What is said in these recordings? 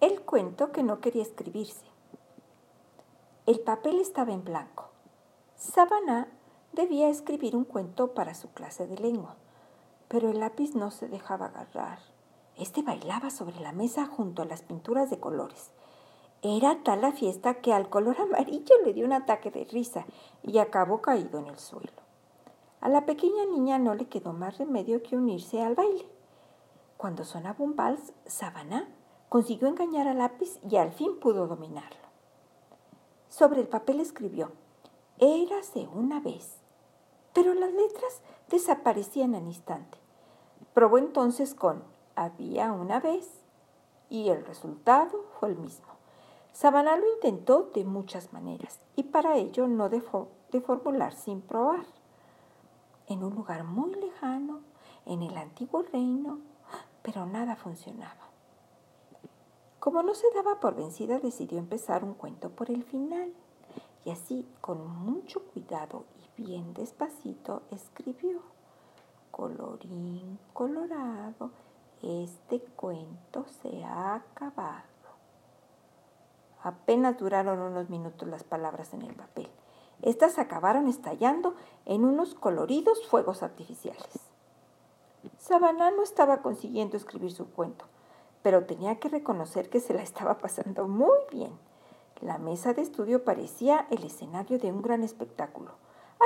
El cuento que no quería escribirse. El papel estaba en blanco. Sabana debía escribir un cuento para su clase de lengua, pero el lápiz no se dejaba agarrar. Este bailaba sobre la mesa junto a las pinturas de colores. Era tal la fiesta que al color amarillo le dio un ataque de risa y acabó caído en el suelo. A la pequeña niña no le quedó más remedio que unirse al baile. Cuando sonaba un vals, Sabana consiguió engañar al lápiz y al fin pudo dominarlo. Sobre el papel escribió, Érase una vez, pero las letras desaparecían al instante. Probó entonces con había una vez y el resultado fue el mismo. Sabana lo intentó de muchas maneras y para ello no dejó de formular sin probar. En un lugar muy lejano, en el antiguo reino, pero nada funcionaba. Como no se daba por vencida, decidió empezar un cuento por el final. Y así, con mucho cuidado y bien despacito, escribió, colorín colorado, este cuento se ha acabado. Apenas duraron unos minutos las palabras en el papel. Estas acabaron estallando en unos coloridos fuegos artificiales. Sabaná no estaba consiguiendo escribir su cuento pero tenía que reconocer que se la estaba pasando muy bien. La mesa de estudio parecía el escenario de un gran espectáculo,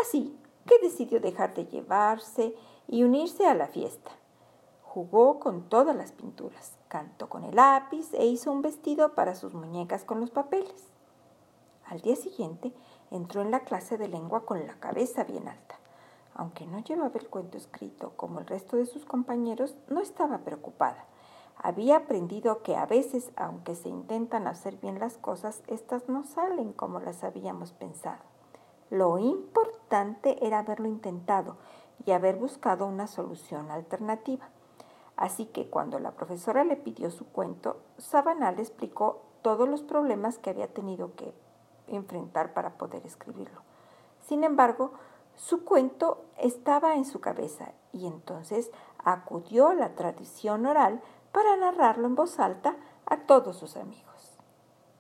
así que decidió dejar de llevarse y unirse a la fiesta. Jugó con todas las pinturas, cantó con el lápiz e hizo un vestido para sus muñecas con los papeles. Al día siguiente entró en la clase de lengua con la cabeza bien alta. Aunque no llevaba el cuento escrito como el resto de sus compañeros, no estaba preocupada había aprendido que a veces, aunque se intentan hacer bien las cosas, éstas no salen como las habíamos pensado. Lo importante era haberlo intentado y haber buscado una solución alternativa. Así que cuando la profesora le pidió su cuento, Sabana le explicó todos los problemas que había tenido que enfrentar para poder escribirlo. Sin embargo, su cuento estaba en su cabeza y entonces acudió a la tradición oral para narrarlo en voz alta a todos sus amigos.